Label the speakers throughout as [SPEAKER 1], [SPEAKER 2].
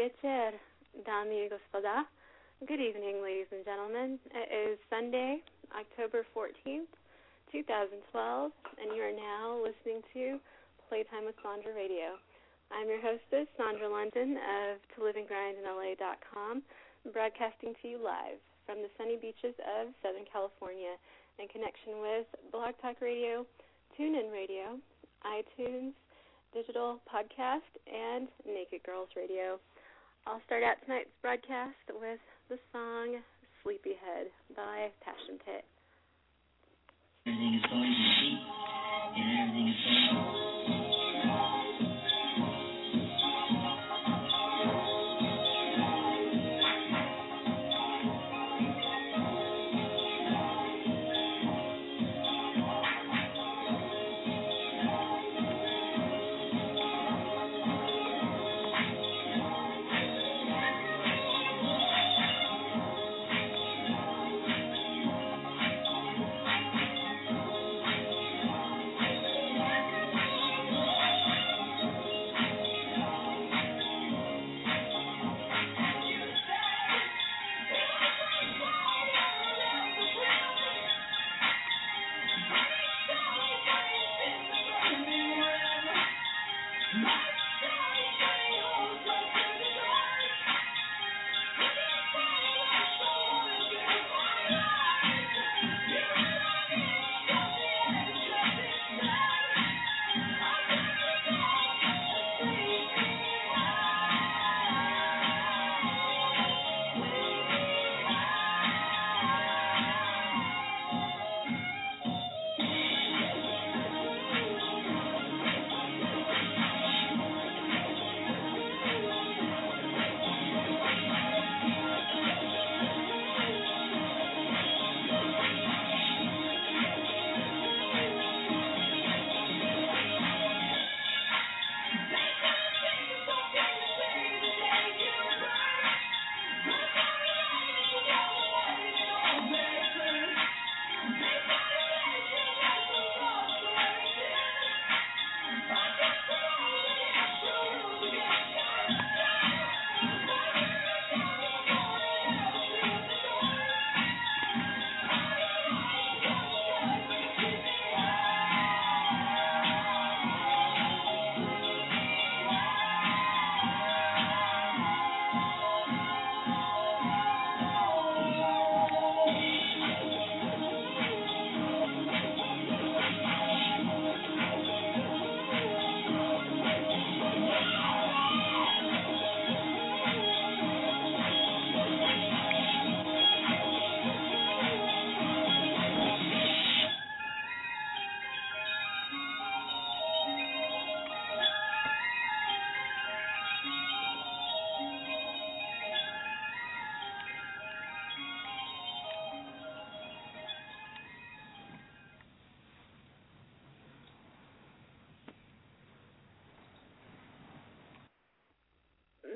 [SPEAKER 1] Damy i gospoda. Good evening, ladies and gentlemen. It is Sunday, October 14th, 2012, and you are now listening to Playtime with Sandra Radio. I'm your hostess, Sandra London of ToLiveAndGrindInLA.com, broadcasting to you live from the sunny beaches of Southern California in connection with Blog Talk Radio, TuneIn Radio, iTunes, Digital Podcast, and Naked Girls Radio. I'll start out tonight's broadcast with the song Sleepyhead by Passion Pit.
[SPEAKER 2] Everything is sleep, and everything is going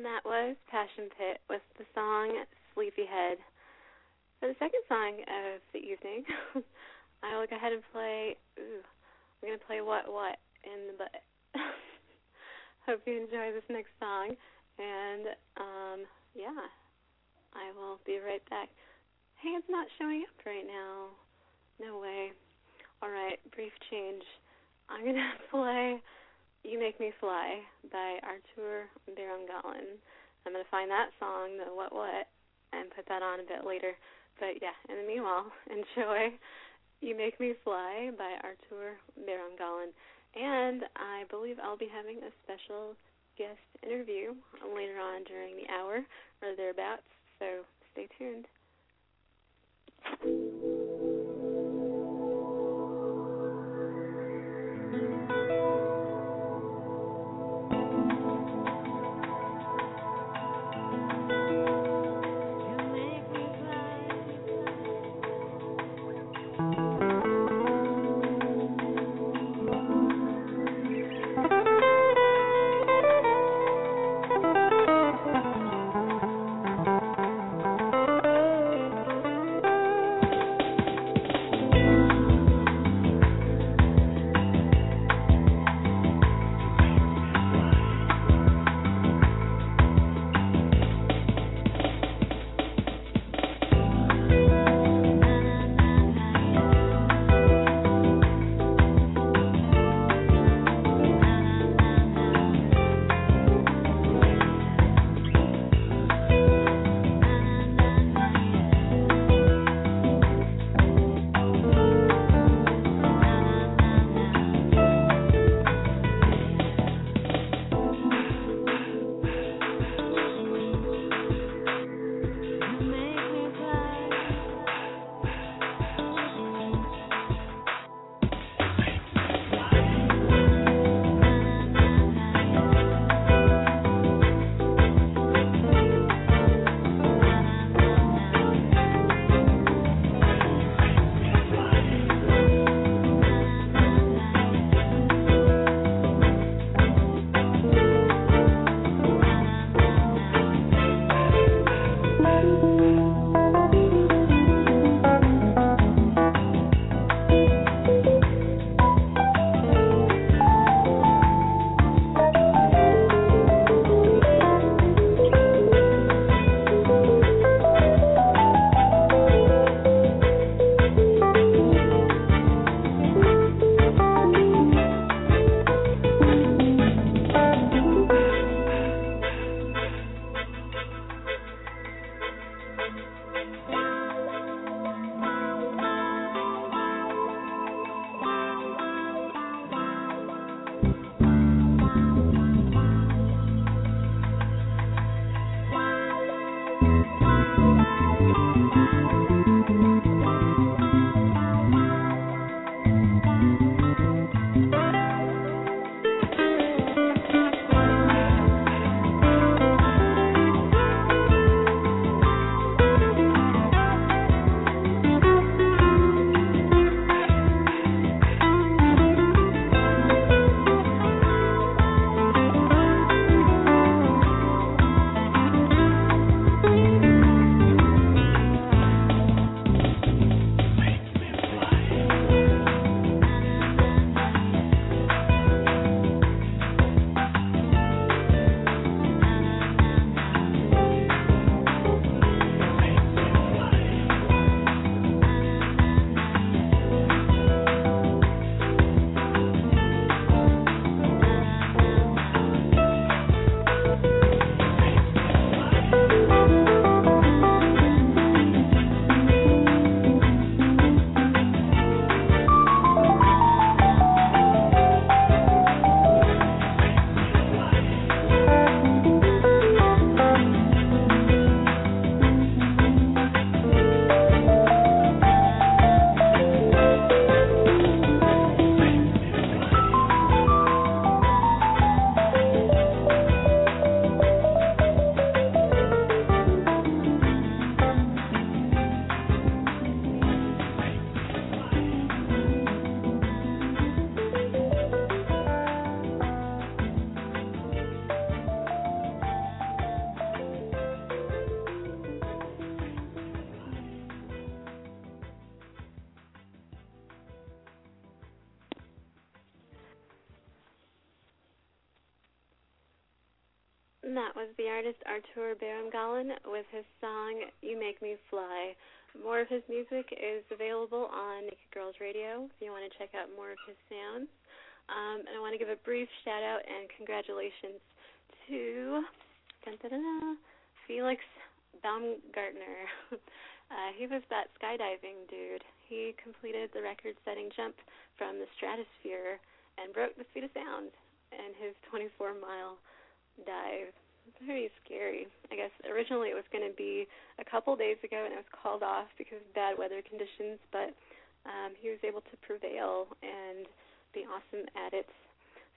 [SPEAKER 1] That was Passion Pit with the song Sleepyhead. For the second song of the evening, I will go ahead and play. Ooh, I'm gonna play what what in the butt. Hope you enjoy this next song, and um, yeah, I will be right back. Hey, it's not showing up right now. No way. All right, brief change. I'm gonna play "You Make Me Fly" by Artur Barangalan. I'm gonna find that song, the what what, and put that on a bit later. But yeah, in the meanwhile, enjoy "You Make Me Fly" by Artur Barangalan. And I believe I'll be having a special guest interview later on during the hour or thereabouts. So stay tuned. More of his music is available on Naked Girls Radio if you want to check out more of his sounds. Um, and I want to give a brief shout out and congratulations to dun, dun, dun, Felix Baumgartner. uh, he was that skydiving dude. He completed the record setting jump from the stratosphere and broke the speed of sound in his 24 mile dive very scary. I guess originally it was going to be a couple days ago, and it was called off because of bad weather conditions. But um, he was able to prevail and be awesome at it.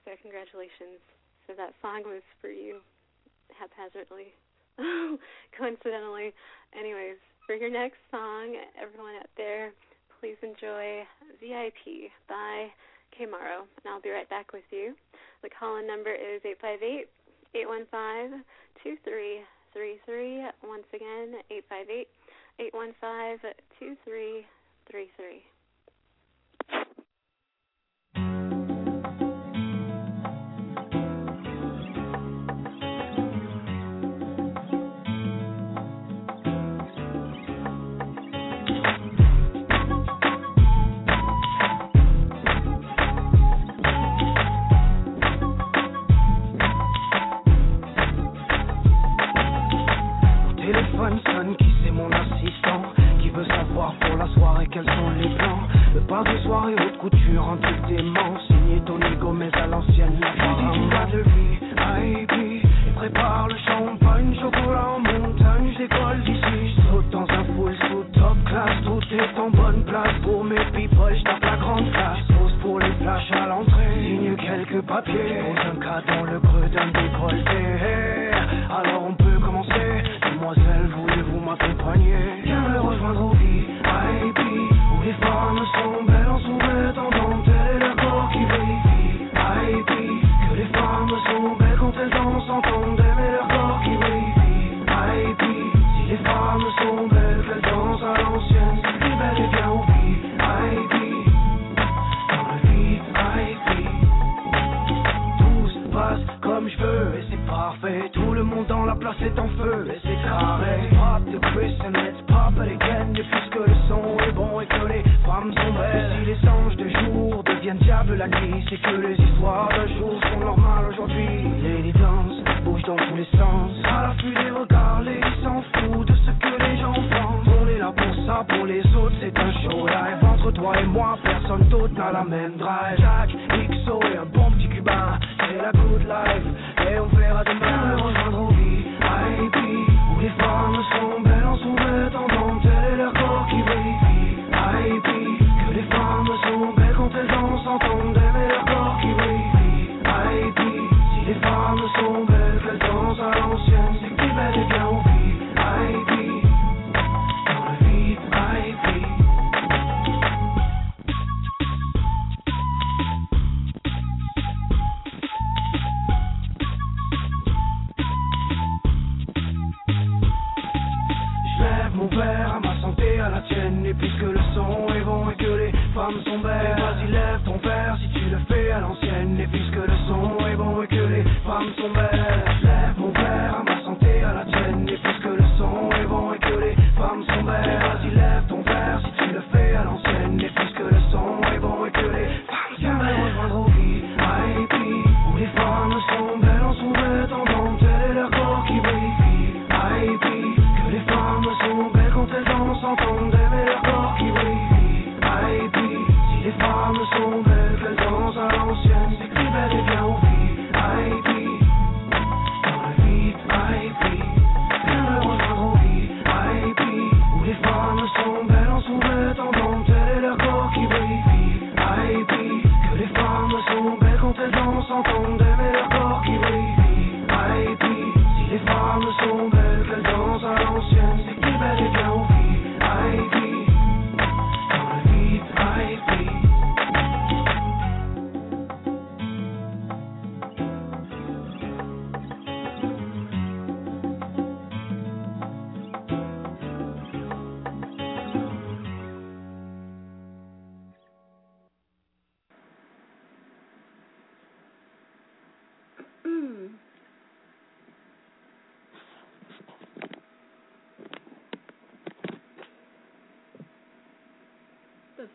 [SPEAKER 1] So congratulations. So that song was for you, haphazardly, coincidentally. Anyways, for your next song, everyone out there, please enjoy VIP by Kamaro, and I'll be right back with you. The call-in number is eight five eight
[SPEAKER 3] Eight one five two three three three. Once again, eight five eight eight one five two three three three.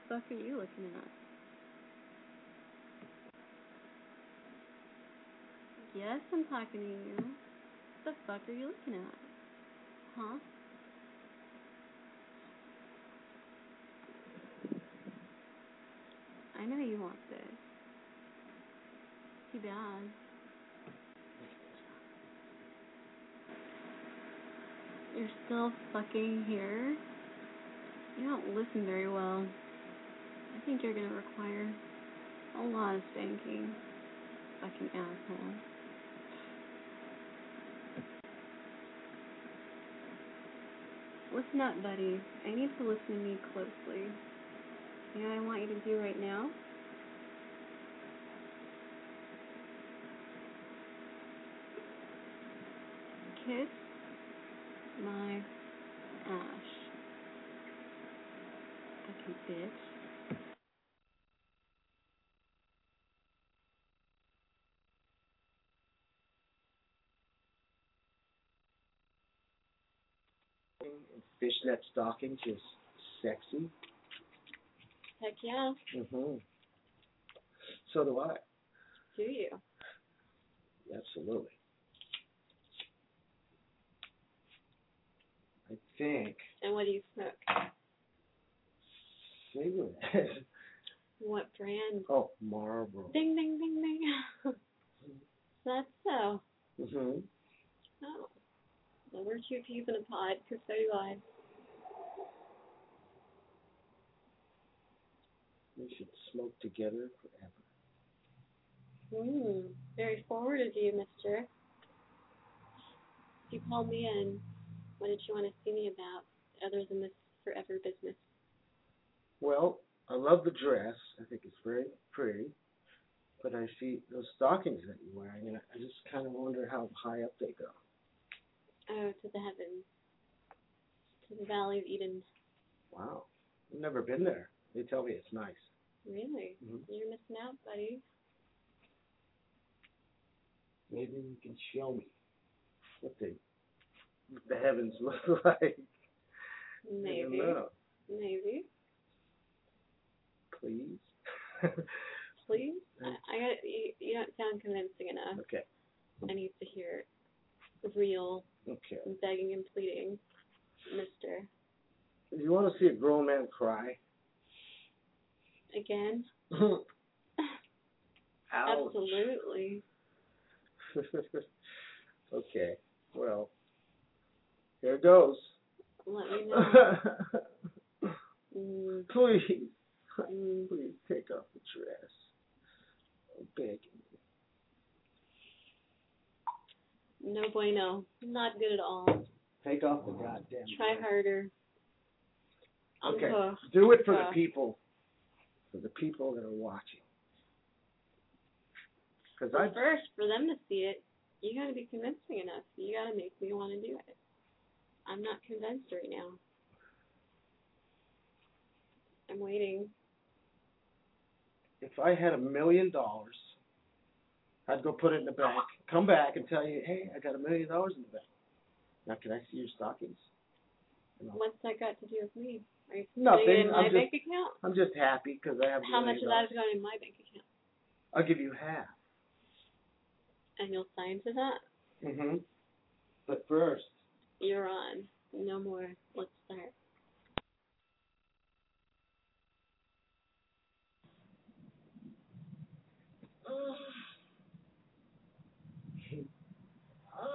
[SPEAKER 4] Fuck are you looking at? Yes, I'm talking to you. What the fuck are you looking at? Huh? I know you want this. Too bad. You're still fucking here? You don't listen very well. I think you're gonna require a lot of spanking. Fucking asshole. Listen up, buddy. I need to listen to me closely. You know what I want you to do right now? Kiss my ash. Fucking bitch.
[SPEAKER 5] Fishnet stockings is sexy.
[SPEAKER 4] Heck yeah.
[SPEAKER 5] Mhm. So do I.
[SPEAKER 4] Do you?
[SPEAKER 5] Absolutely. I think
[SPEAKER 4] And what do you smoke?
[SPEAKER 5] cigarette.
[SPEAKER 4] What brand?
[SPEAKER 5] oh, Marlboro.
[SPEAKER 4] Ding ding ding ding. That's so.
[SPEAKER 5] Mhm.
[SPEAKER 4] Oh. Well, we're two peas in a pod, 'cause so do I.
[SPEAKER 5] We should smoke together forever.
[SPEAKER 4] Hmm. Very forward of you, mister. You called me in. What did you want to see me about, other than this forever business?
[SPEAKER 5] Well, I love the dress. I think it's very pretty. But I see those stockings that you're wearing, and I just kind of wonder how high up they go.
[SPEAKER 4] Oh, to the heavens. To the Valley of Eden.
[SPEAKER 5] Wow. I've never been there. They tell me it's nice.
[SPEAKER 4] Really?
[SPEAKER 5] Mhm.
[SPEAKER 4] You're missing out, buddy.
[SPEAKER 5] Maybe you can show me what the the heavens look like.
[SPEAKER 4] Maybe. Maybe.
[SPEAKER 5] Please.
[SPEAKER 4] Please? I, I got you, you don't sound convincing enough.
[SPEAKER 5] okay.
[SPEAKER 4] I need to hear real
[SPEAKER 5] Okay.
[SPEAKER 4] begging and pleading, mister.
[SPEAKER 5] Do you want to see a grown man cry?
[SPEAKER 4] Again? Absolutely.
[SPEAKER 5] okay. Well, here goes.
[SPEAKER 4] Let me know. Mm,
[SPEAKER 5] Please.
[SPEAKER 4] mm.
[SPEAKER 5] Please take off the dress. I'm begging you.
[SPEAKER 4] No bueno. Not good at all.
[SPEAKER 5] Take off the goddamn
[SPEAKER 4] Try harder.
[SPEAKER 5] Okay. Do it for the people. For the people that are watching. Because
[SPEAKER 4] Well,
[SPEAKER 5] I
[SPEAKER 4] first, for them to see it, you gotta be convincing enough. You gotta make me want to do it. I'm not convinced right now. I'm waiting.
[SPEAKER 5] if I had a million dollars, I'd go put it in the bank, come back and tell you, hey, I got a million dollars in the bank. Now, can I see your stockings? You know,
[SPEAKER 4] What's that got to do with me? Are you
[SPEAKER 5] Nothing,
[SPEAKER 4] in my
[SPEAKER 5] I'm just-
[SPEAKER 4] bank account?
[SPEAKER 5] I'm just happy because I have
[SPEAKER 4] How much of that is going in my bank account?
[SPEAKER 5] I'll give you half.
[SPEAKER 4] And you'll sign to that?
[SPEAKER 5] Mm-hmm. But first,
[SPEAKER 4] You're on. No more. Let's start.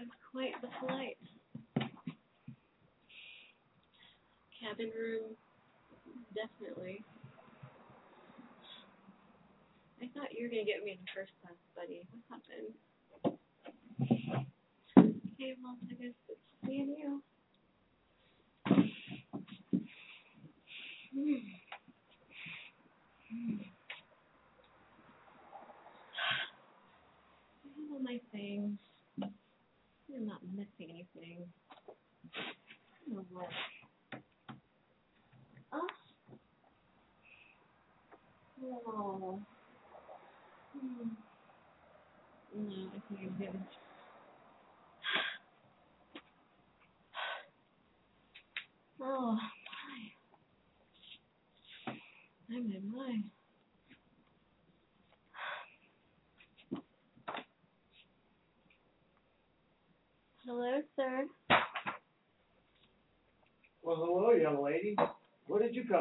[SPEAKER 4] That's quite the flight. Cabin room, definitely. I thought you were going to get me in first class, buddy. What happened? Okay, well, I guess it's you.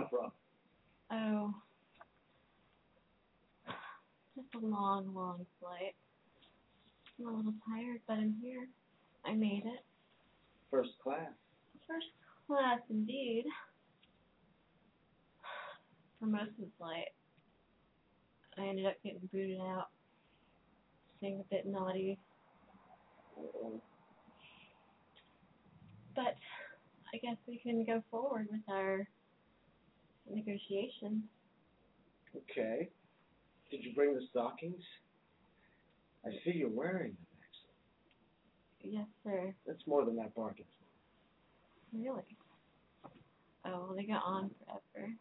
[SPEAKER 5] From?
[SPEAKER 4] Oh. Just a long, long flight. I'm a little tired, but I'm here. I made it.
[SPEAKER 5] First class.
[SPEAKER 4] First class, indeed. For most of the flight, I ended up getting booted out, being a bit naughty. But I guess we can go forward with our negotiations.
[SPEAKER 5] Okay. Did you bring the stockings? I see you're wearing them, actually.
[SPEAKER 4] Yes, sir.
[SPEAKER 5] That's more than that bargain.
[SPEAKER 4] Really? Oh, well, they go on forever.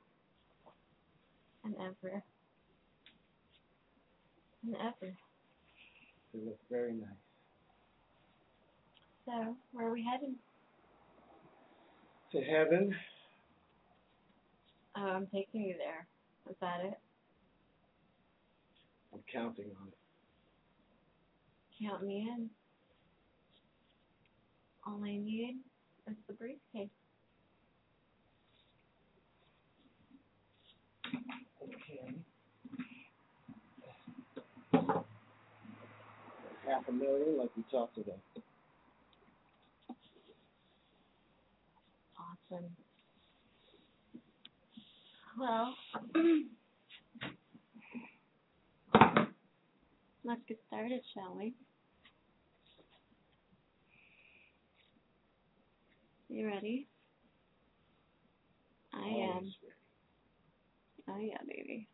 [SPEAKER 4] And ever. And ever.
[SPEAKER 5] They look very nice.
[SPEAKER 4] So, where are we heading?
[SPEAKER 5] To heaven?
[SPEAKER 4] Oh, I'm taking you there. Is that it?
[SPEAKER 5] I'm counting on it.
[SPEAKER 4] Count me in. All I need is the briefcase.
[SPEAKER 5] Okay. Half a million, like we talked about.
[SPEAKER 4] Awesome. Well, let's get started, shall we? You ready? I am. Oh yeah, baby.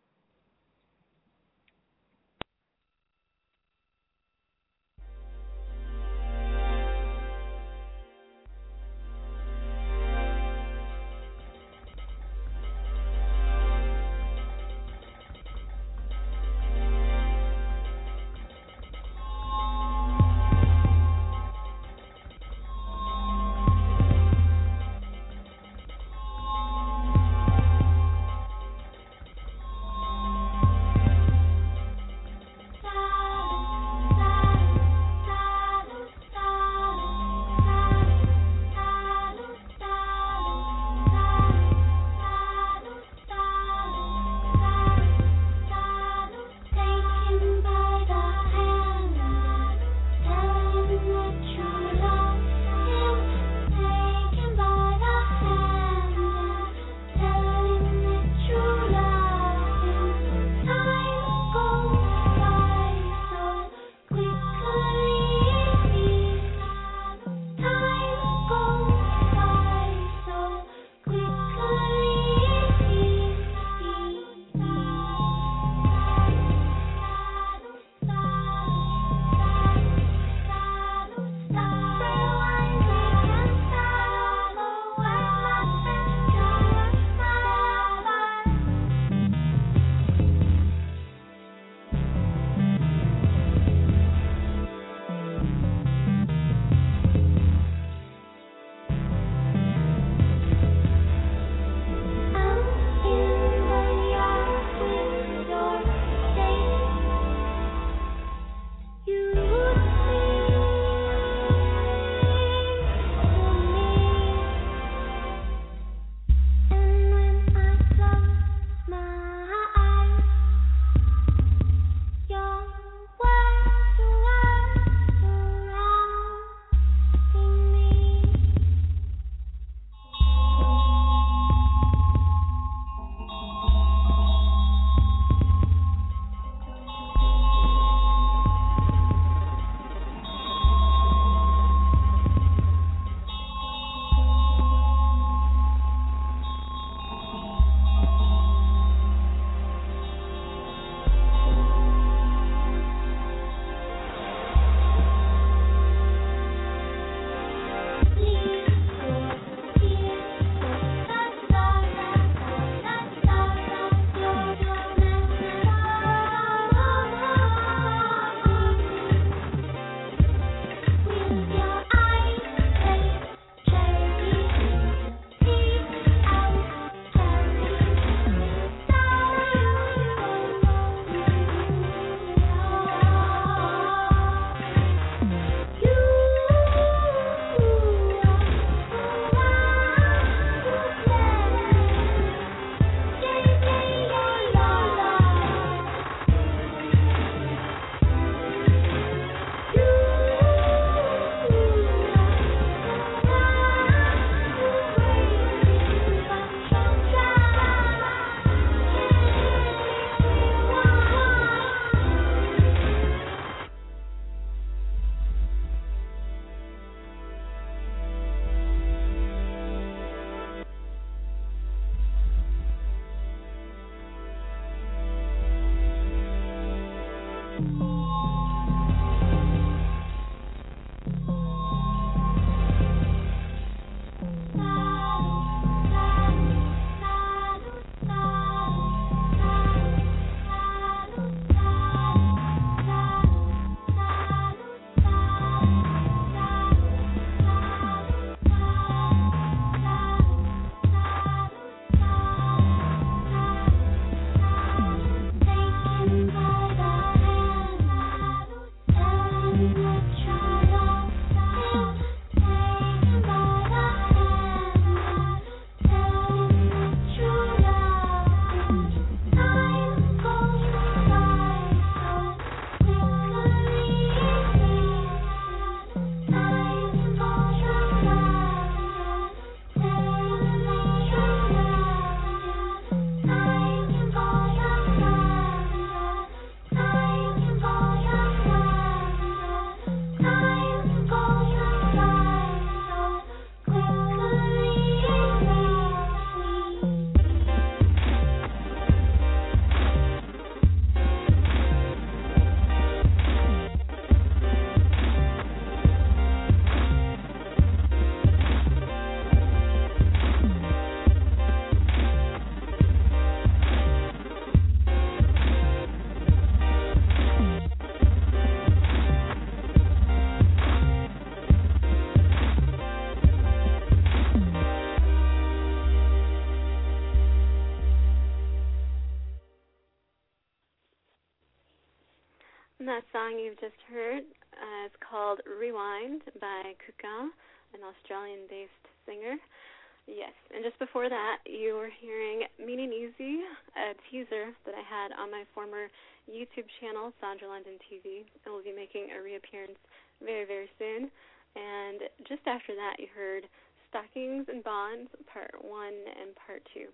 [SPEAKER 1] On my former YouTube channel, Sandra London TV. It will be making a reappearance very, very soon. And just after that, you heard Stockings and Bonds, Part 1 and Part 2.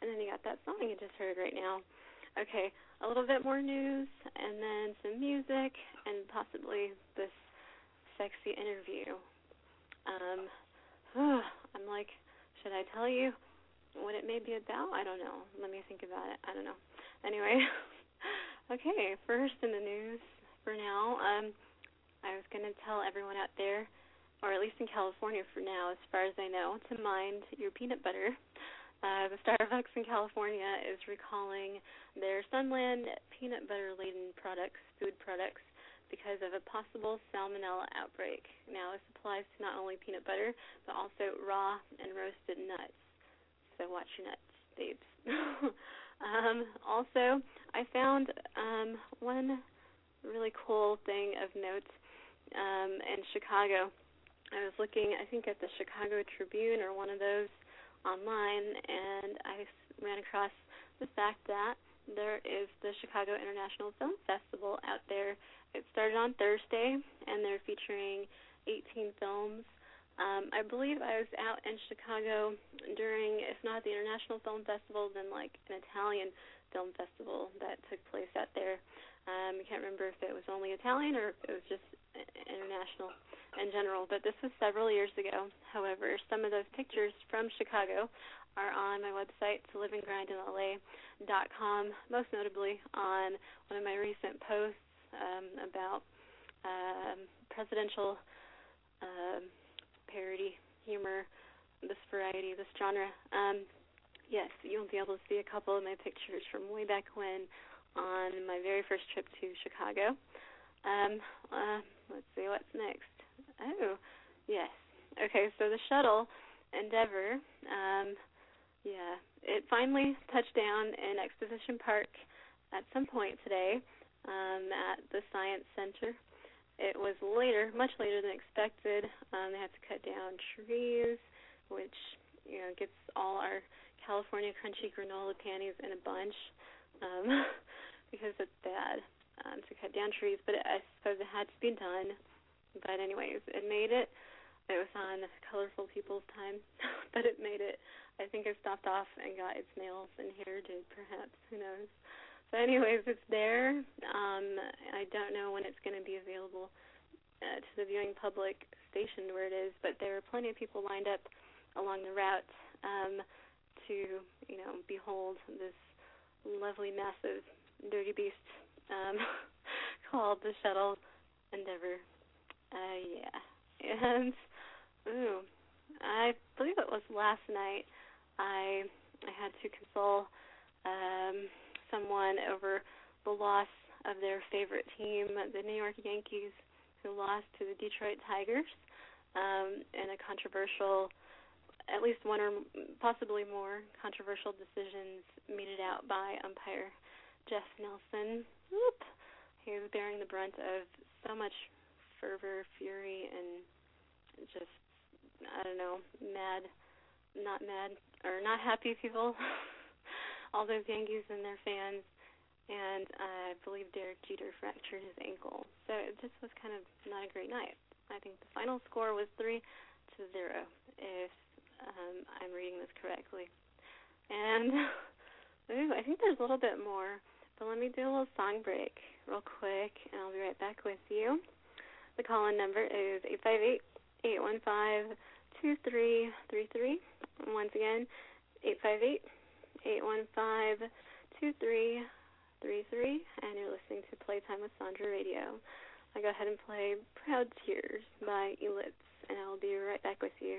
[SPEAKER 1] And then you got that song you just heard right now. Okay, a little bit more news, and then some music, and possibly this sexy interview. Um, I'm like, should I tell you what it may be about? I don't know. Let me think about it. I don't know. Anyway, okay, first in the news for now, um, I was going to tell everyone out there, or at least in California for now, as far as I know, to mind your peanut butter. Uh, the Starbucks in California is recalling their Sunland peanut butter laden products, food products, because of a possible salmonella outbreak. Now, this applies to not only peanut butter, but also raw and roasted nuts. So, watch your nuts, babes. um, also, I found um, one really cool thing of note um, in Chicago. I was looking, I think, at the Chicago Tribune or one of those online, and I ran across the fact that there is the Chicago International Film Festival out there. It started on Thursday, and they're featuring 18 films. Um, I believe I was out in Chicago during, if not the International Film Festival, then like an Italian film festival that took place out there. Um, I can't remember if it was only Italian or if it was just international in general, but this was several years ago. However, some of those pictures from Chicago are on my website, to most notably on one of my recent posts um, about um, presidential um, parody humor, this variety, this genre. Um, yes, you'll be able to see a couple of my pictures from way back when on my very first trip to Chicago. Um, uh, let's see what's next. Oh, yes. Okay, so the shuttle Endeavour, um, yeah, it finally touched down in Exposition Park at some point today um, at the Science Center. It was later, much later than expected. Um, they had to cut down trees, which you know gets all our California crunchy granola panties in a bunch um, because it's bad um, to cut down trees. But I suppose it had to be done. But anyways, it made it. It was on Colorful People's time, but it made it. I think it stopped off and got its nails and hair perhaps. Who knows? So, anyways, it's there. Um, I don't know when it's going to be available uh, to the viewing public stationed where it is, but there are plenty of people lined up along the route um, to, you know, behold this lovely, massive, dirty beast um, called The Shuttle Endeavour. Uh, yeah. And, ooh, I believe it was last night. I I had to console um, someone over the loss of their favorite team, the New York Yankees, who lost to the Detroit Tigers um, in a controversial, at least one or possibly more controversial decisions meted out by umpire Jeff Nelson. Whoop. He was bearing the brunt of so much fervor, fury, and just I don't know, mad, not mad or not happy people. All those Yankees and their fans, and I believe Derek Jeter fractured his ankle. So it just was kind of not a great night. I think the final score was three to zero, if um, I'm reading this correctly. And ooh, I think there's a little bit more, but let me do a little song break real quick, and I'll be right back with you. The call-in number is eight five eight eight one five two three three three. Once again, eight five eight eight one five two three three three, and you're listening to Playtime with Sandra Radio. I go ahead and play Proud Tears by Ellipse, and I'll be right back with you.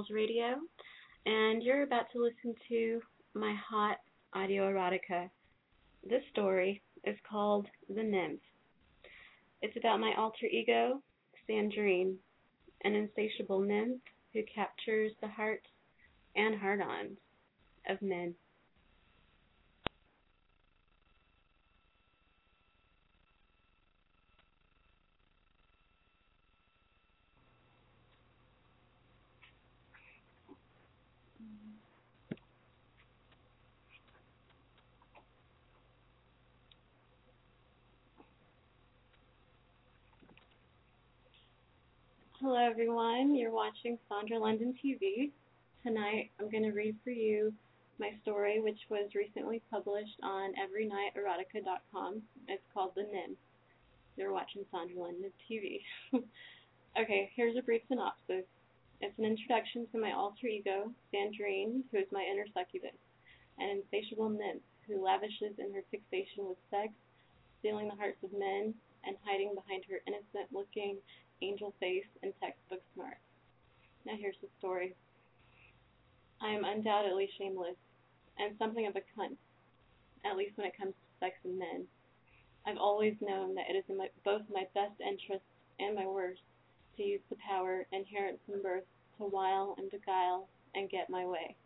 [SPEAKER 4] Girls Radio, and you're about to listen to my hot audio erotica. This story is called The Nymph. It's about my alter ego, Sandrine, an insatiable nymph who captures the hearts and hard ons of men. Hello, everyone. You're watching Sandra London TV. Tonight, I'm going to read for you my story, which was recently published on EveryNightErotica.com. It's called The Nymph. You're watching Sandra London TV. okay, here's a brief synopsis. It's an introduction to my alter ego, Sandrine, who is my inner succubus, an insatiable nymph who lavishes in her fixation with sex, stealing the hearts of men, and hiding behind her innocent looking angel face and textbook smart. Now here's the story. I am undoubtedly shameless and something of a cunt, at least when it comes to sex and men. I've always known that it is in my, both my best interests and my worst to use the power inherent from birth to wile and beguile and get my way.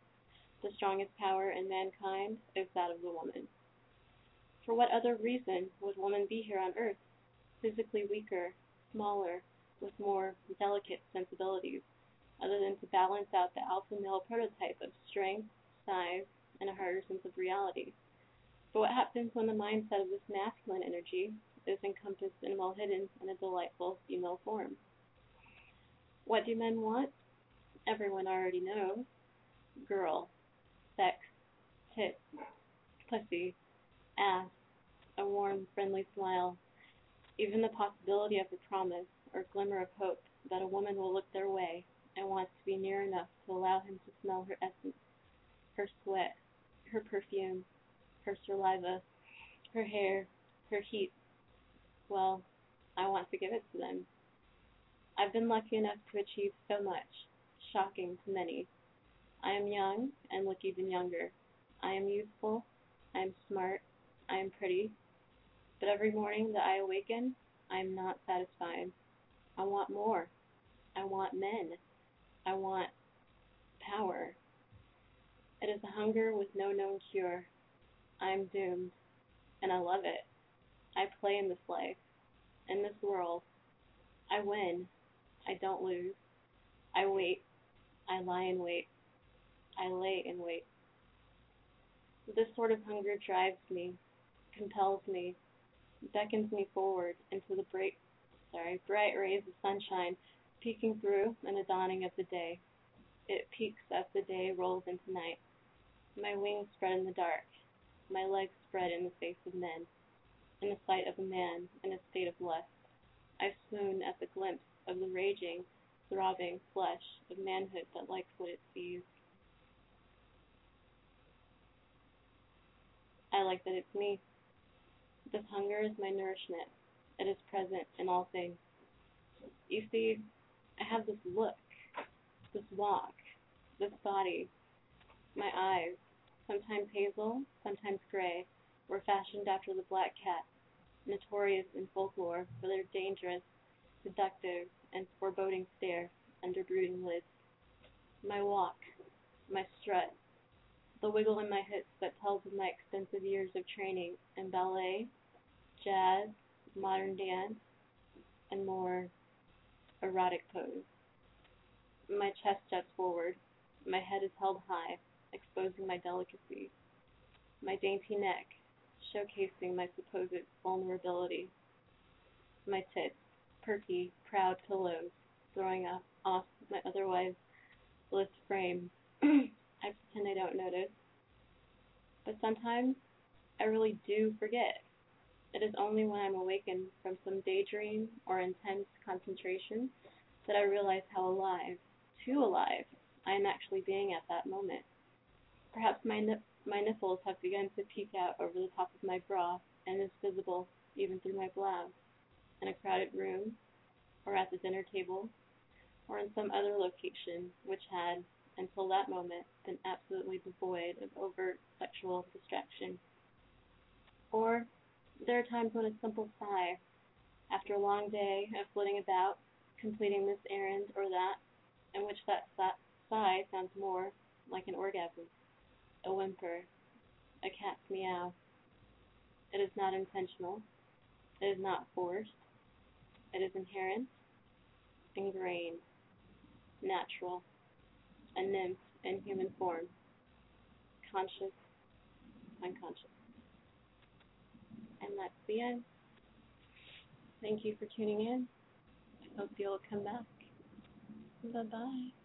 [SPEAKER 4] The strongest power in mankind is that of the woman. For what other reason would woman be here on earth, physically weaker, smaller, with more delicate sensibilities, other than to balance out the alpha male prototype of strength, size, and a harder sense of reality? But what happens when the mindset of this masculine energy is encompassed and well hidden in a delightful female form? What do men want? Everyone already knows. Girl, sex, tits, pussy, ass, a warm, friendly smile, even the possibility of a promise or glimmer of hope that a woman will look their way and wants to be near enough to allow him to smell her essence, her sweat, her perfume, her saliva, her hair, her heat. Well, I want to give it to them. I've been lucky enough to achieve so much, shocking to many. I am young and look even younger. I am youthful. I am smart. I am pretty. But every morning that I awaken, I am not satisfied. I want more. I want men. I want power. It is a hunger with no known cure. I am doomed, and I love it. I play in this life, in this world. I win. I don't lose. I wait. I lie in wait. I lay in wait. This sort of hunger drives me, compels me, beckons me forward into the bright, sorry, bright rays of sunshine peeking through in the dawning of the day. It peaks as the day rolls into night. My wings spread in the dark, my legs spread in the face of men, in the sight of a man in a state of lust. I swoon at the glimpse of the raging, throbbing flesh of manhood that likes what it sees. I like that it's me. This hunger is my nourishment. It is present in all things. You see, I have this look, this walk, this body. My eyes, sometimes hazel, sometimes gray, were fashioned after the black cat, notorious in folklore for their dangerous, seductive, and foreboding stare under brooding lids. My walk, my strut, the wiggle in my hips that tells of my extensive years of training in ballet, jazz, modern dance, and more erotic pose. My chest juts forward, my head is held high, exposing my delicacy. My dainty neck, showcasing my supposed vulnerability. My tits, perky, proud pillows, throwing off, off my otherwise bliss frame. I pretend I don't notice. But sometimes I really do forget. It is only when I'm awakened from some daydream or intense concentration that I realize how alive, too alive, I am actually being at that moment. Perhaps my nip- my nipples have begun to peek out over the top of my bra and is visible even through my blouse. In a crowded room, or at the dinner table,
[SPEAKER 1] or in some other location which had, until that moment, been absolutely devoid of overt sexual distraction. Or there are times when a simple sigh, after a long day of flitting about, completing this errand or that, in which that sigh sounds more like an orgasm, a whimper, a cat's meow. It is not intentional. It is not forced. It is inherent, ingrained, natural, a nymph in human form, conscious, unconscious. And that's the end. Thank you for tuning in. I hope you'll come back. Bye bye.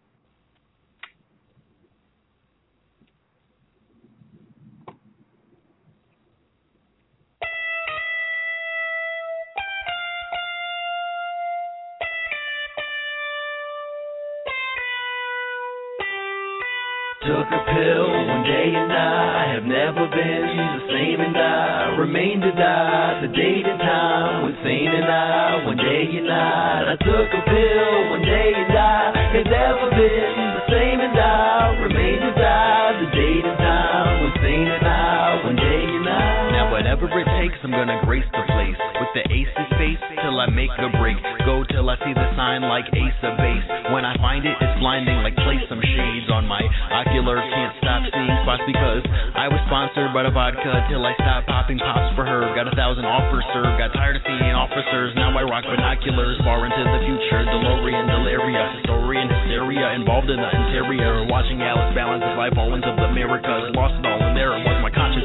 [SPEAKER 6] Took a pill one day and I have never been the same and I remain to die. The date and time with sane and I one day and night. I took a pill one day and I have never been the same and I remain
[SPEAKER 7] whatever it takes, I'm gonna grace the place with the ace aces face till I make a break. Go till I see the sign like ace of base. When I find it, it's blinding like place some shades on my ocular. Can't stop seeing spots because I was sponsored by the vodka till I stopped popping pops for her. Got a thousand offers served. Got tired of seeing officers. Now I rock binoculars far into the future. DeLorean, delaria, historian, hysteria involved in the interior. Watching Alice balance his life all into the Americas. Lost it all in there.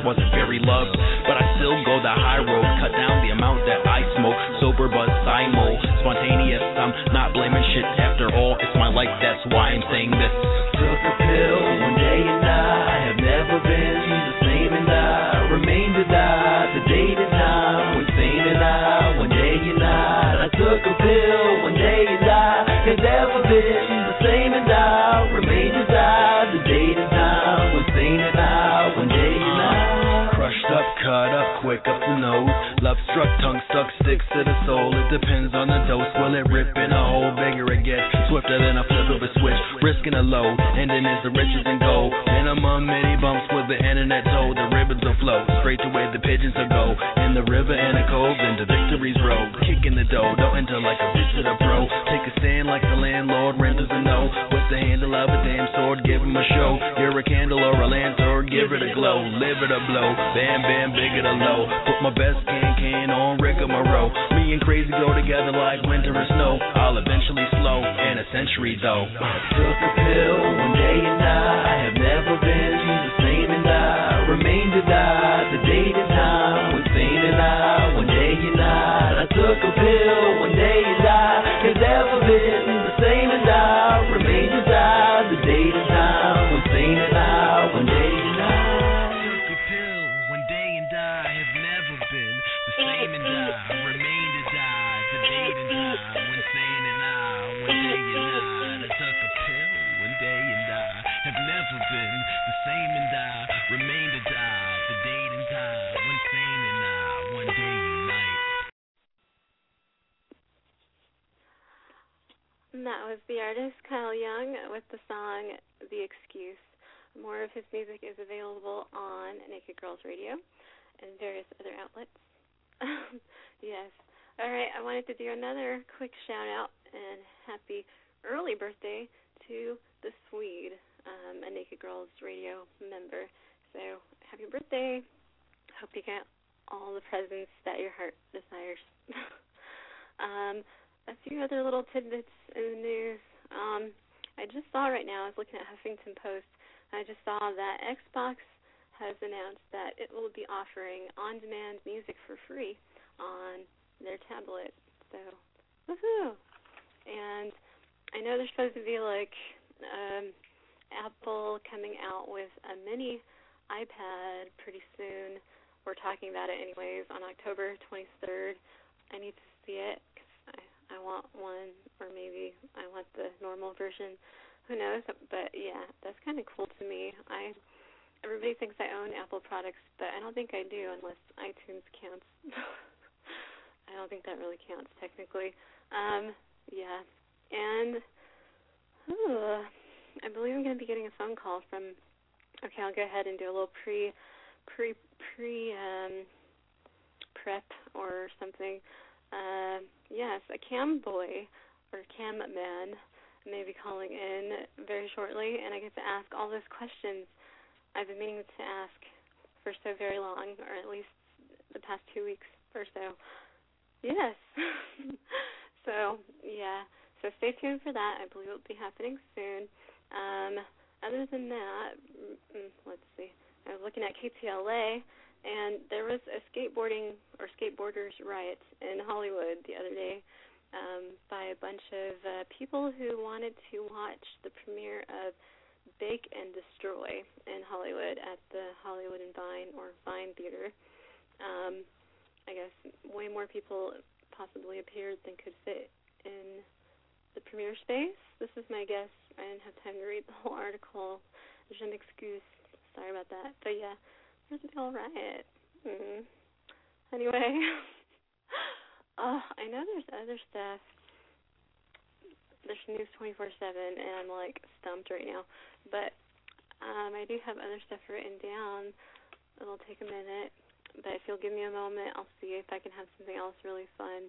[SPEAKER 7] Wasn't very loved, but I still go the high road. Cut down the amount that I smoke. Sober but simo. Spontaneous. I'm not blaming shit after all. It's my life. That's why I'm saying this.
[SPEAKER 6] Took a pill one day and I have never been the same and I remain to die. The date and time with sane and I one day and night. I took a pill one day and I have never been
[SPEAKER 7] stuck, to the soul. It depends on the dose. Will it rip in a hole? Bigger it gets, swifter than a flip of a switch. Risking a load, ending as the riches and gold. Minimum mini bumps with the internet told. The ribbons will flow straight to where the pigeons will go. In the river and a cove, into victory's road. Kicking the dough, don't enter like a visitor pro. Take a stand like the landlord, renters a no. With the handle of a damn sword, give him a show. You're a candle or a lantern, give it a glow. Live it a blow, bam bam, big it a low. Put my best can can on rigmarole. Me and crazy go together like winter and snow. I'll eventually slow, in a century though.
[SPEAKER 6] Took a pill one day and I have never been the same and I remain to die. The date and time with sane and I
[SPEAKER 1] And that was the artist Kyle Young with the song The Excuse. More of his music is available on Naked Girls Radio and various other outlets. yes. All right, I wanted to do another quick shout out and happy early birthday to the Swede, um, a Naked Girls Radio member. So happy birthday. Hope you get all the presents that your heart desires. um, a few other little tidbits in the news. Um, I just saw right now, I was looking at Huffington Post, I just saw that Xbox has announced that it will be offering on demand music for free on their tablet. So, woohoo! And I know there's supposed to be like um, Apple coming out with a mini iPad pretty soon. We're talking about it anyways on October 23rd. I need to see it I, want one, or maybe I want the normal version. Who knows? But yeah, that's kind of cool to me. I everybody thinks I own Apple products, but I don't think I do unless iTunes counts. I don't think that really counts technically. Um, yeah, and Ooh, I believe I'm going to be getting a phone call from. Okay, I'll go ahead and do a little pre, pre, pre um, prep or something. Uh, yes, a cam boy or cam man may be calling in very shortly, and I get to ask all those questions I've been meaning to ask for so very long, or at least the past two weeks or so. Yes. so yeah. So stay tuned for that. I believe it'll be happening soon. Um, other than that, mm, let's see. I was looking at KTLA, and there was a skateboarding or skateboarders riot in Hollywood the other day um, by a bunch of uh, people who wanted to watch the premiere of Bake and Destroy in Hollywood at the Hollywood and Vine or Vine Theater. Um, I guess way more people possibly appeared than could fit in the premiere space. This is my guess. I didn't have time to read the whole article. Je m'excuse. Sorry about that. But yeah, all right. Mm. Anyway, oh, I know there's other stuff. There's news 24/7, and I'm like stumped right now. But um, I do have other stuff written down. It'll take a minute, but if you'll give me a moment, I'll see if I can have something else really fun,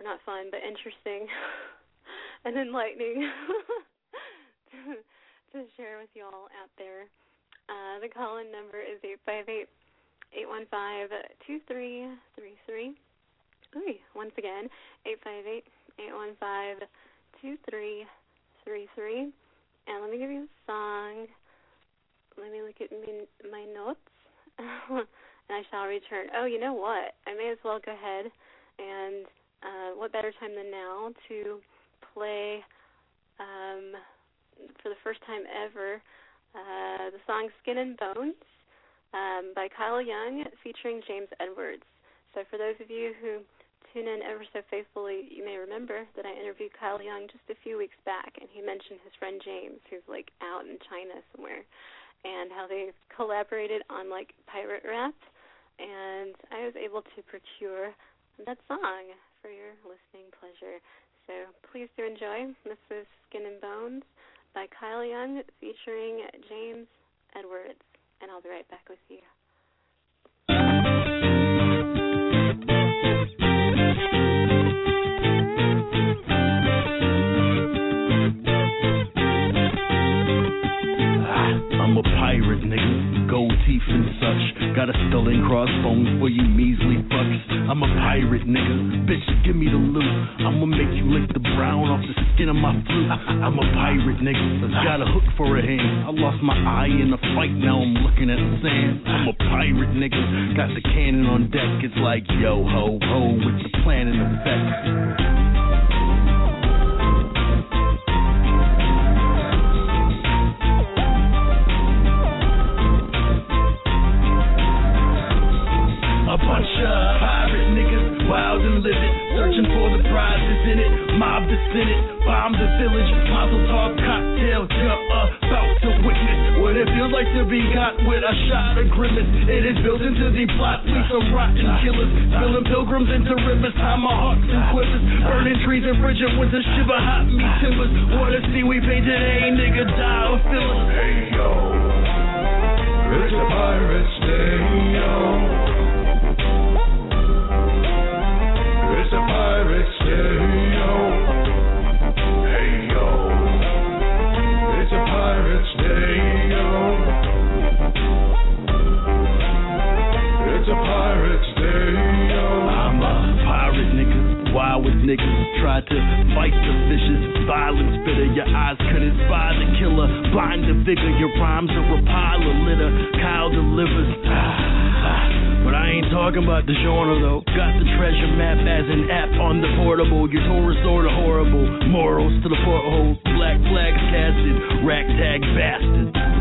[SPEAKER 1] or not fun, but interesting. and enlightening to, to share with you all out there. Uh, the call in number is eight five eight eight one five two three three three. Ooh, once again, eight five eight eight one five two three three three. And let me give you a song. Let me look at me, my notes, and I shall return. Oh, you know what? I may as well go ahead and uh, what better time than now to play um, for the first time ever uh, the song Skin and Bones um, by Kyle Young featuring James Edwards. So, for those of you who tune in ever so faithfully, you may remember that I interviewed Kyle Young just a few weeks back, and he mentioned his friend James, who's like out in China somewhere, and how they collaborated on like pirate rap. And I was able to procure that song for your listening pleasure. So please do enjoy. This is Skin and Bones by Kyle Young featuring James Edwards. And I'll be right back with you.
[SPEAKER 7] I'm a pirate, nigga. Gold teeth and such. Got a and crossbones for you measly fucks. I'm a pirate, nigga. Bitch, give me the loot. I'ma make you lick the brown off the skin of my flute. I'm a pirate, nigga. Got a hook for a hand. I lost my eye in a fight, now I'm looking at the sand. I'm a pirate, nigga. Got the cannon on deck. It's like yo ho ho with the plan in effect. A of pirate niggas, wild and livid, searching for the prizes in it. Mob descended, bomb the village, mazel tov cocktail. You're about to witness what it feels like to be caught with a shot of grimace. It is built into the plot, we some rotten killers, spilling pilgrims into rivers, time tomahawks and quivers, burning trees and bridging winter shiver hot meat timbers. Wanna see we painted a nigga die of fillers. Hey yo, it's a pirate's day yo. It's a pirate's day, yo. Hey, yo. It's a pirate's day, yo. It's a pirate's day, yo. I'm a pirate nigga, wild with niggas. Try to fight the vicious, violence spitter. Your eyes couldn't spy the killer. Blind the figure, your rhymes are a pile of litter. Kyle delivers. But I ain't talking about the genre though. Got the treasure map as an app on the portable. Your Taurus sorta horrible. Morals to the porthole. Black flags casted. Ragtag bastard.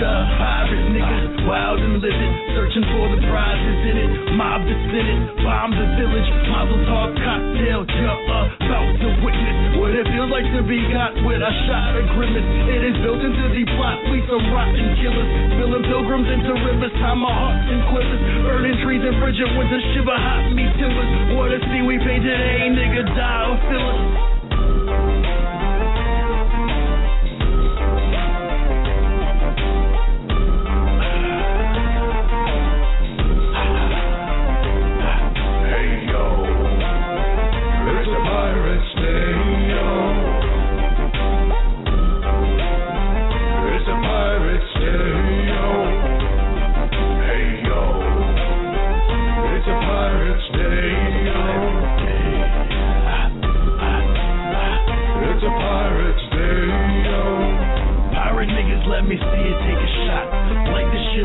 [SPEAKER 7] A pirate niggas, wild and living, searching for the prizes in it. Mob the Senate, bomb the village, Mazel tov cocktail. You're about to witness what it feels like to be got with a shot of grimace. It is built into the plot. We some rotten killers, spilling pilgrims into rivers. Time my hearts and quivers, burning trees in frigid winter, shiver hot meat timbers. Water see we painted, a nigga die or fill us.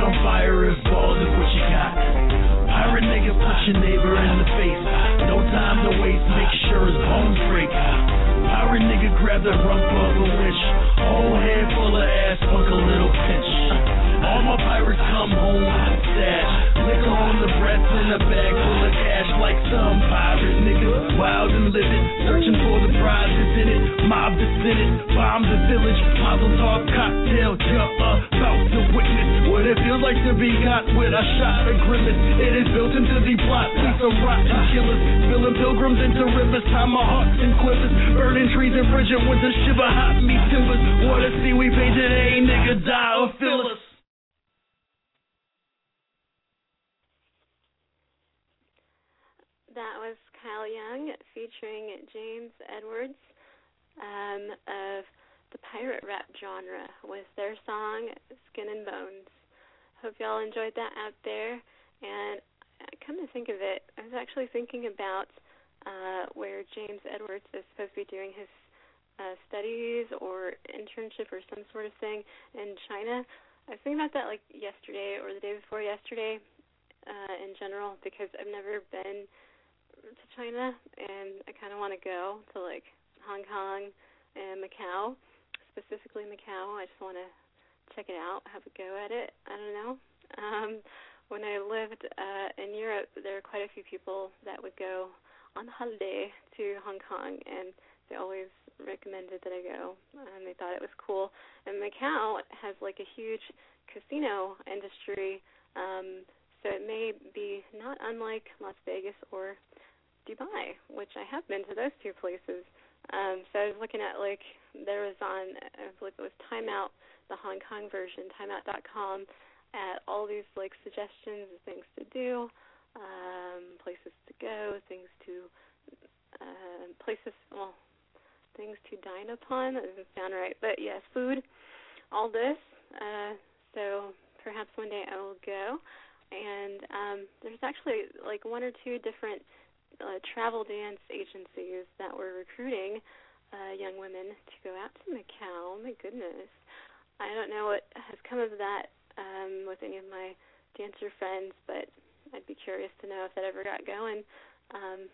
[SPEAKER 7] On fire if balls is what you got. Pirate nigga, punch your neighbor in the face. No time to waste, make sure his bones break. Pirate nigga, grab the rump of a winch. Whole hand full of ass, funk a little pinch. All my pirates come home with a stash. Liquor on the breath in a bag full of cash like some pirate niggas. Wild and living, searching for the prizes in it. Mob Senate, bomb the village. Mazel tov cocktail, you're about to witness what it feels like to be got with a shot of grimace. It is built into the plot. We some rotten killers, spilling pilgrims into rivers. Time my hearts and quivers, burning trees in frigid winter, shiver hot meat timbers. Water see we painted, a nigga die or fill us.
[SPEAKER 1] That was Kyle Young featuring James Edwards um, of the pirate rap genre with their song Skin and Bones. Hope y'all enjoyed that out there. And come to think of it, I was actually thinking about uh, where James Edwards is supposed to be doing his uh, studies or internship or some sort of thing in China. I was thinking about that like yesterday or the day before yesterday uh, in general because I've never been to China and I kind of want to go to like Hong Kong and Macau, specifically Macau. I just want to check it out, have a go at it. I don't know. Um, when I lived uh, in Europe, there were quite a few people that would go on holiday to Hong Kong, and they always recommended that I go, and they thought it was cool. And Macau has like a huge casino industry, um, so it may be not unlike Las Vegas or Dubai, which I have been to those two places. Um, so I was looking at like there was on I believe it was Time Out, the Hong Kong version, timeout.com, at all these like suggestions of things to do, um, places to go, things to uh, places well things to dine upon. That doesn't sound right, but yes, food, all this. Uh, so perhaps one day I will go. And um, there's actually like one or two different uh, travel dance agencies that were recruiting uh, young women to go out to Macau. My goodness, I don't know what has come of that um, with any of my dancer friends, but I'd be curious to know if that ever got going. Um,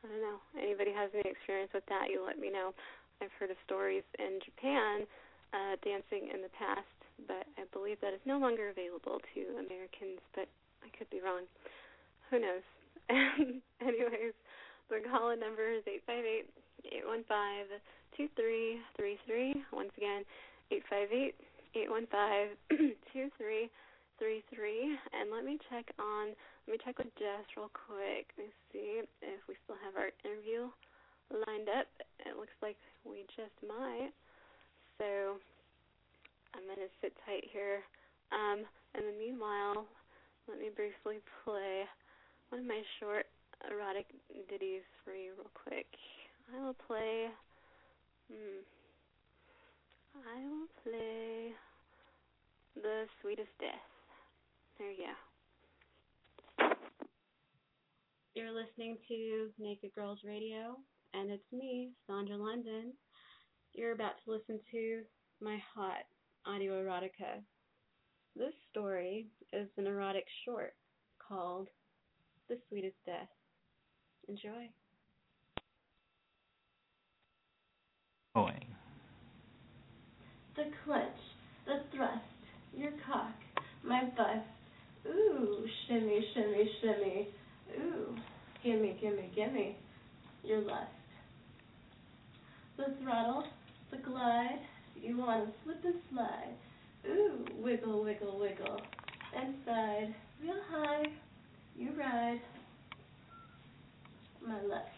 [SPEAKER 1] I don't know. Anybody has any experience with that? You let me know. I've heard of stories in Japan uh, dancing in the past, but I believe that is no longer available to Americans. But I could be wrong. Who knows? Anyways, the call-in number is eight five eight eight one five two three three three. Once again, eight five eight eight one five two three three three. And let me check on. Let me check with Jess real quick. Let me see if we still have our interview lined up. It looks like we just might. So I'm gonna sit tight here. Um, in the meanwhile, let me briefly play one of my short erotic ditties for you real quick. I will play hmm I will play The Sweetest Death. There you go. You're listening to Naked Girls Radio and it's me, Sandra London. You're about to listen to my hot audio erotica. This story is an erotic short called the sweetest death. Enjoy.
[SPEAKER 8] Boy.
[SPEAKER 4] The clutch, the thrust, your cock, my bust, Ooh, shimmy, shimmy, shimmy. Ooh, gimme, gimme, gimme your lust. The throttle, the glide, you wanna slip and slide. Ooh, wiggle, wiggle, wiggle. Inside, real high, you ride. My lust.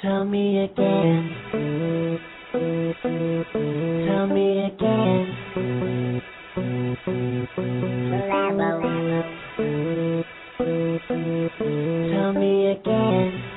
[SPEAKER 9] Tell me again. Tell me again. Tell me again.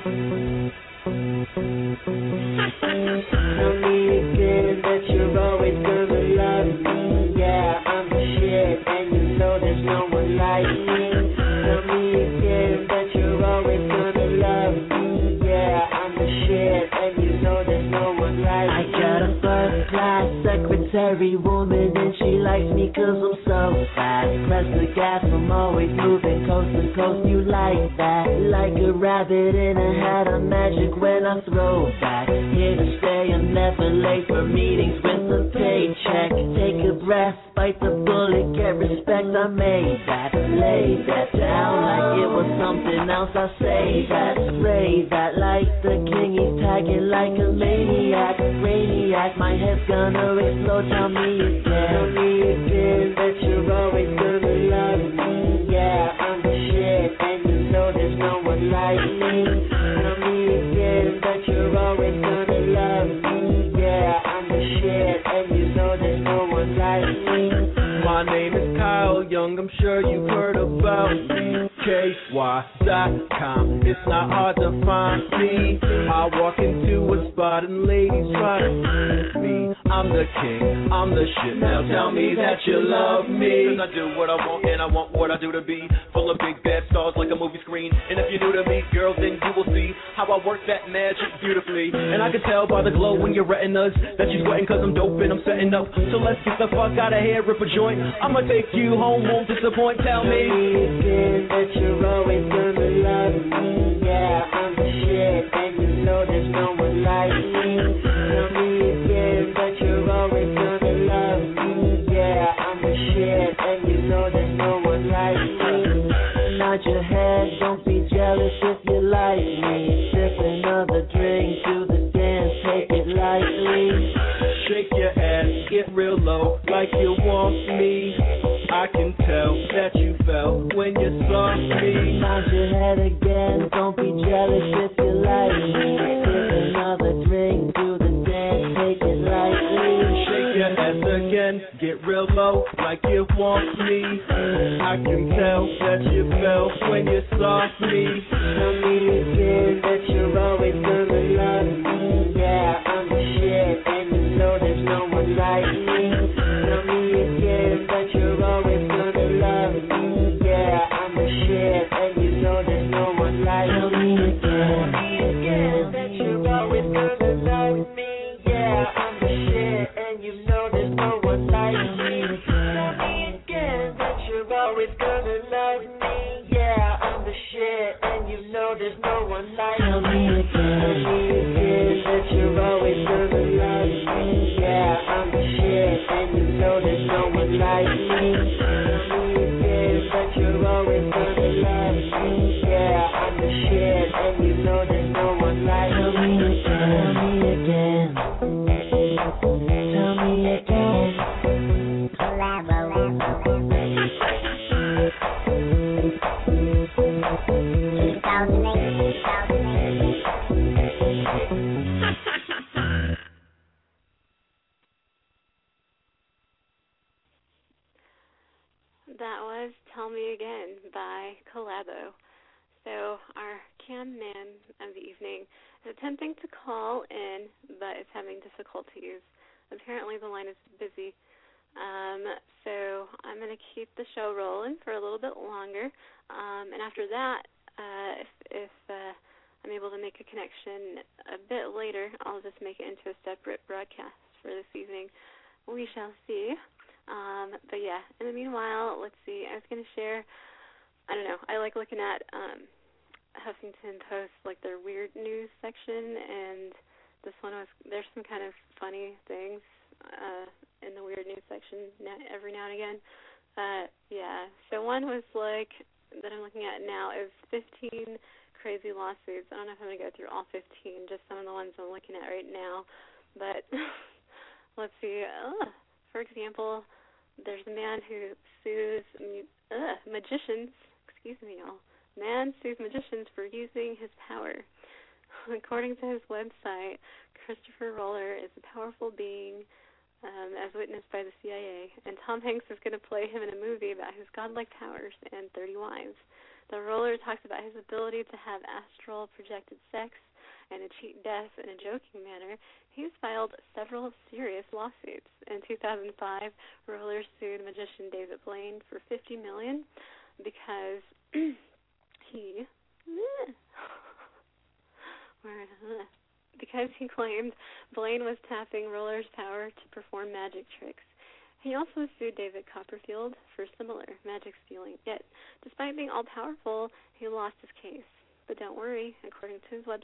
[SPEAKER 9] Secretary woman, and she likes me cause I'm so fast. Press the gas, I'm always moving coast to coast. You like that? Like a rabbit in a hat, I'm magic when I throw back. Here to stay, I'm never late for meetings with a paycheck. Take a breath, bite the bullet, get respect. I made that, lay that down like it was something else. I say that, spray that like the king. He's tagging like a maniac, brainiac. My head's gonna explode. Tell me again, tell me again
[SPEAKER 7] It's not hard to find me. I walk into a spot and ladies try to me. I'm the king, I'm the shit. Now tell me that you love me. Cause I do what I want and I want what I do to be. Full of big bad stars like a movie screen. And if you're new to me, girl, then you will see how I work that magic beautifully. And I can tell by the glow in your retinas that you're sweating cause I'm dope and I'm setting up. So let's get the fuck out of here, rip a joint. I'ma take you home, won't disappoint. Tell me.
[SPEAKER 9] again that you're always gonna love me. Yeah, I'm the shit, and you know there's no one like me. Nod your head, don't be jealous if you like me. Sip another drink, do the dance, take it lightly.
[SPEAKER 7] Shake your ass, get real low, like you want me. I can tell that you fell when you saw me.
[SPEAKER 9] Nod your head again, don't be jealous if you like me. Sip another drink,
[SPEAKER 7] Ass again, get real low, like you want me. I can tell that you fell when you saw me.
[SPEAKER 9] Tell me again that you're always gonna love me.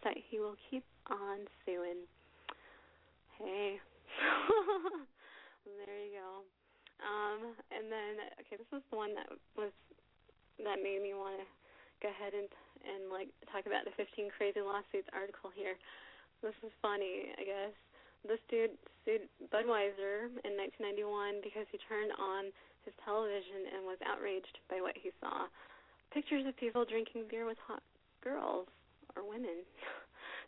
[SPEAKER 1] Website, he will keep on suing. Hey. there you go. Um, and then okay, this was the one that was that made me want to go ahead and and like talk about the 15 crazy lawsuits article here. This is funny, I guess. This dude sued Budweiser in 1991 because he turned on his television and was outraged by what he saw. Pictures of people drinking beer with hot girls or women.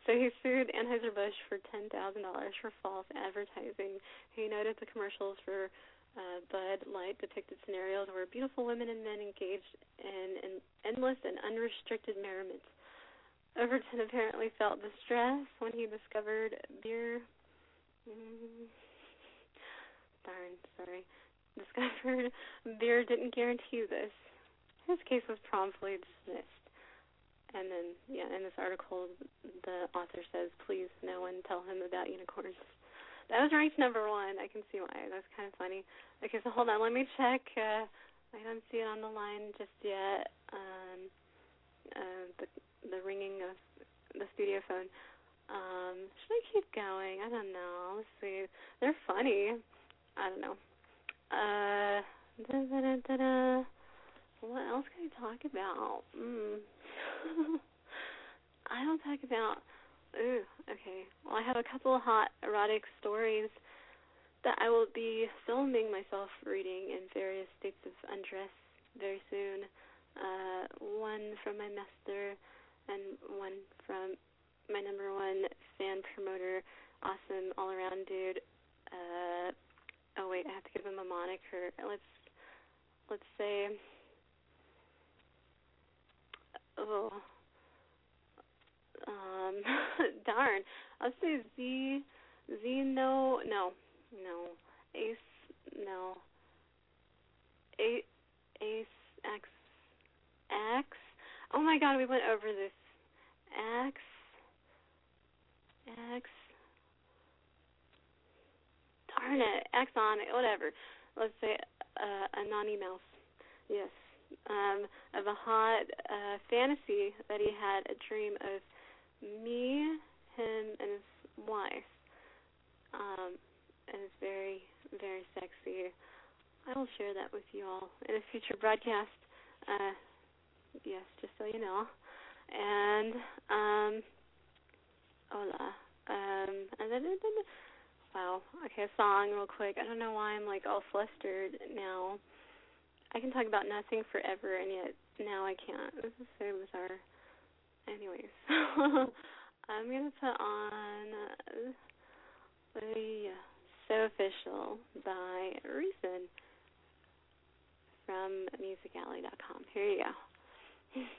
[SPEAKER 1] So he sued Anheuser-Busch for $10,000 for false advertising. He noted the commercials for uh, Bud Light depicted scenarios where beautiful women and men engaged in, in endless and unrestricted merriment. Overton apparently felt distress when he discovered beer. Mm, darn, sorry. Discovered beer didn't guarantee this. His case was promptly dismissed. And then, yeah, in this article, the author says, please, no one tell him about unicorns. That was ranked number one. I can see why. That's kind of funny. Okay, so hold on. Let me check. Uh, I don't see it on the line just yet. Um, uh, the the ringing of the studio phone. Um, should I keep going? I don't know. Let's see. They're funny. I don't know. Uh, da, da, da, da, da. What else can I talk about? Mm. I don't talk about. Ooh, okay. Well, I have a couple of hot erotic stories that I will be filming myself reading in various states of undress very soon. Uh, one from my master and one from my number one fan promoter, awesome all around dude. Uh, oh wait, I have to give him a moniker. Let's let's say oh. Um darn. I'll say Z Zeno no no No. Ace no. A Ace X X? Oh my god we went over this. X X. Darn it. Exxon whatever. Let's say uh, Anonymous yes um, of a hot uh, fantasy that he had a dream of me, him, and his wife. Um, and it's very, very sexy. I will share that with you all in a future broadcast. Uh, yes, just so you know. And um, hola. Um, and then, wow. Okay, a song real quick. I don't know why I'm like all flustered now. I can talk about nothing forever, and yet now I can't. This is so bizarre. Anyways, I'm gonna put on uh, the "So Official" by Reason from MusicAlley.com. Here you go.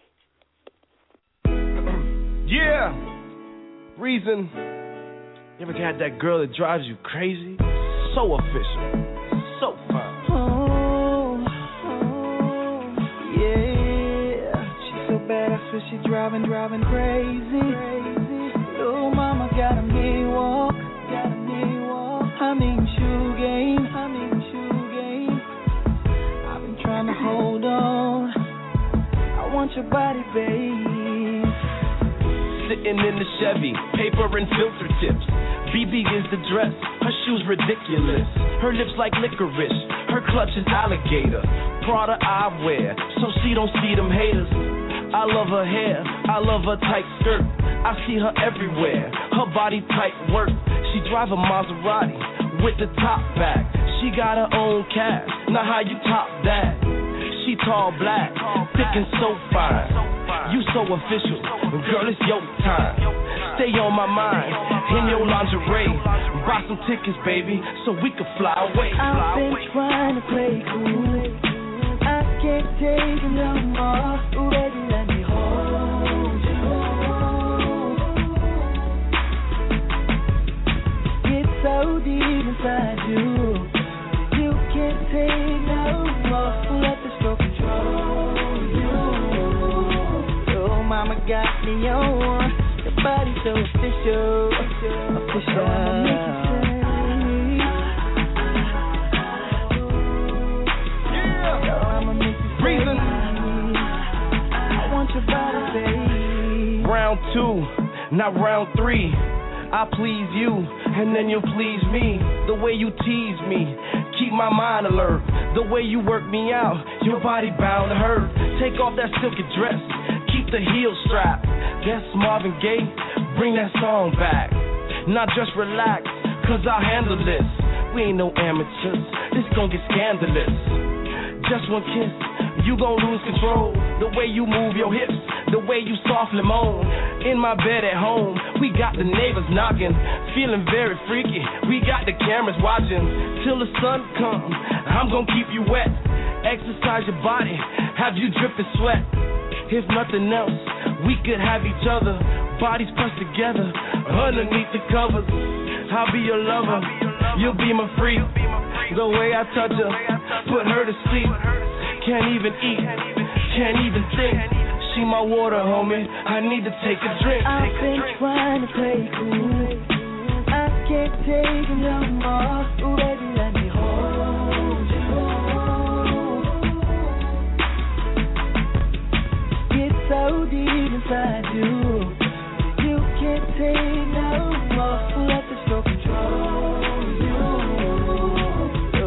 [SPEAKER 10] Yeah, Reason. You ever got that girl that drives you crazy? So official,
[SPEAKER 11] swear she driving, driving crazy. Little mama got a me walk. I mean shoe game, I mean shoe game. I've been trying to hold on. I want your body, babe.
[SPEAKER 10] Sitting in the Chevy, paper and filter tips. BB is the dress, her shoes ridiculous. Her lips like licorice, her clutch is alligator. Prada I wear, so she don't see them haters. I love her hair, I love her tight skirt. I see her everywhere, her body tight work. She drive a Maserati with the top back. She got her own cash, now how you top that? She tall, black, thick and so fine. You so official, girl, it's your time. Stay on my mind, in your lingerie. Buy some tickets, baby, so we can fly away.
[SPEAKER 11] I've been trying to play cool. I can't take it no more. Baby, so deep inside you. You can't take no more. Let the stroke control you. Oh, mama got me on. Your body so official. Official. I'ma make you say.
[SPEAKER 10] Reason.
[SPEAKER 11] I want your body.
[SPEAKER 10] Round two, not round three. I please you, and then you'll please me. The way you tease me, keep my mind alert. The way you work me out, your body bound to hurt. Take off that silky dress, keep the heel strapped. That's Marvin Gaye, bring that song back. Now just relax, cause I'll handle this. We ain't no amateurs, this gon' get scandalous. Just one kiss, you gon' lose control. The way you move your hips, the way you softly moan. In my bed at home, we got the neighbors knocking, feeling very freaky. We got the cameras watching till the sun comes. I'm gonna keep you wet, exercise your body, have you dripping sweat. If nothing else, we could have each other, bodies pressed together underneath the covers. I'll be your lover, you'll be my freak. The way I touch her, put her to sleep. Can't even eat, can't even think. She my water, homie. I need to take a drink.
[SPEAKER 11] I've been trying to play cool. I can't take it no more. Ooh, baby, let me hold you. It's so deep inside you. You can't take no more. Let the stroke control you.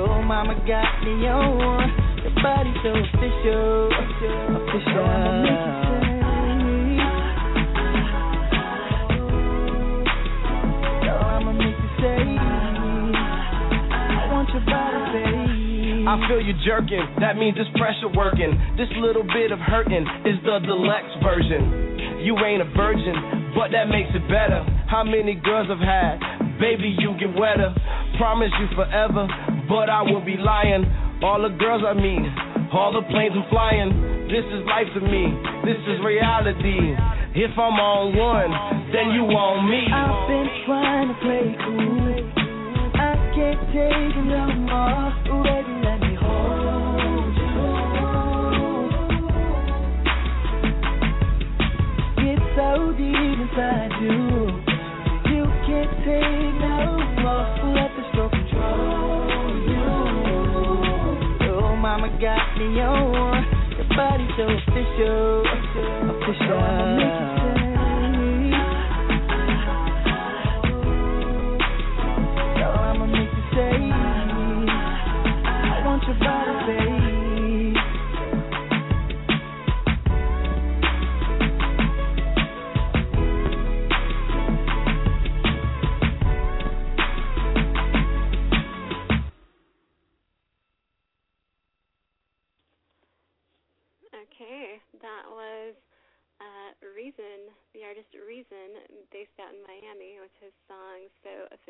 [SPEAKER 11] Oh, mama got me on. Body so official. Official. I
[SPEAKER 10] feel you jerking, that means it's pressure working. This little bit of hurting is the deluxe version. You ain't a virgin, but that makes it better. How many girls I've had? Baby, you get wetter. Promise you forever, but I will be lying. All the girls I meet, all the planes I'm flying. This is life to me, this is reality. If I'm on one, then you on me.
[SPEAKER 11] I've been trying to play cool. I can't take it no more. Got me on. Your body so official. Official. I'ma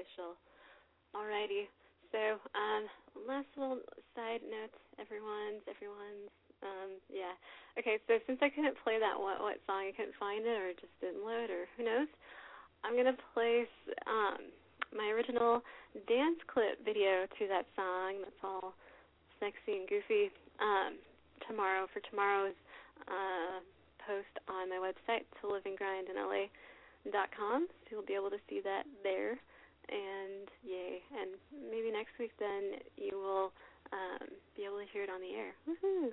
[SPEAKER 1] Official. Alrighty, so um, last little side note, everyone's, everyone's, um, yeah. Okay, so since I couldn't play that what what song, I couldn't find it, or it just didn't load, or who knows, I'm gonna place um, my original dance clip video to that song. That's all sexy and goofy. Um, tomorrow for tomorrow's uh, post on my website, to liveandgrindinla.com. So you'll be able to see that there. And yay! And maybe next week then you will um, be able to hear it on the air. Woohoo!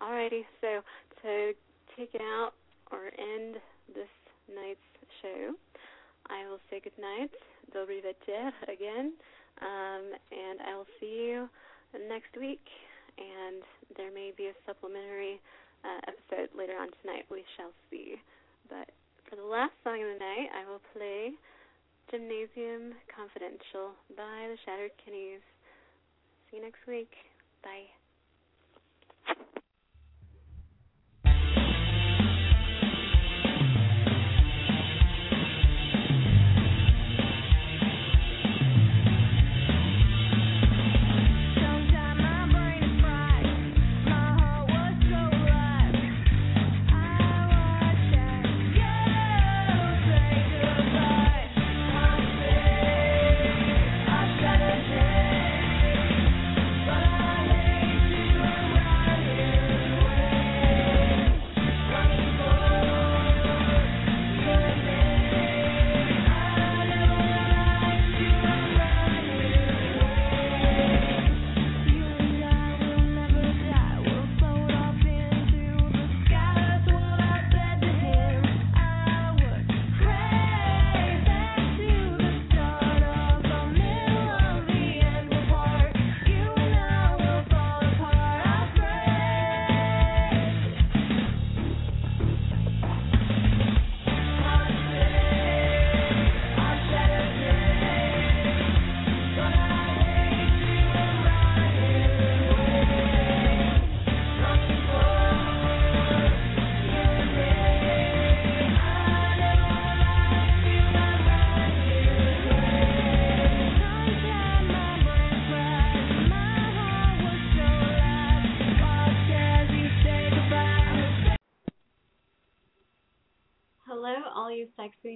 [SPEAKER 1] Alrighty, so to take out or end this night's show, I will say goodnight
[SPEAKER 12] Dobry again. Um, and I will see you next week. And there may be a supplementary uh, episode later on tonight. We shall see. But for the last song of the night, I will play Gymnasium Confidential by the Shattered Kennies. See you next week. Bye.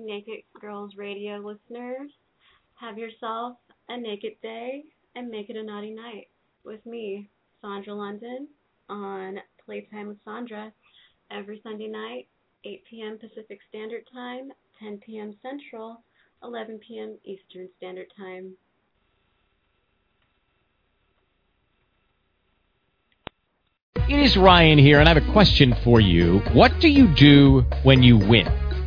[SPEAKER 12] Naked Girls Radio listeners. Have yourself a naked day and make it a naughty night with me, Sandra London, on Playtime with Sandra every Sunday night, 8 p.m. Pacific Standard Time, 10 p.m. Central, 11 p.m. Eastern Standard Time.
[SPEAKER 13] It is Ryan here, and I have a question for you. What do you do when you win?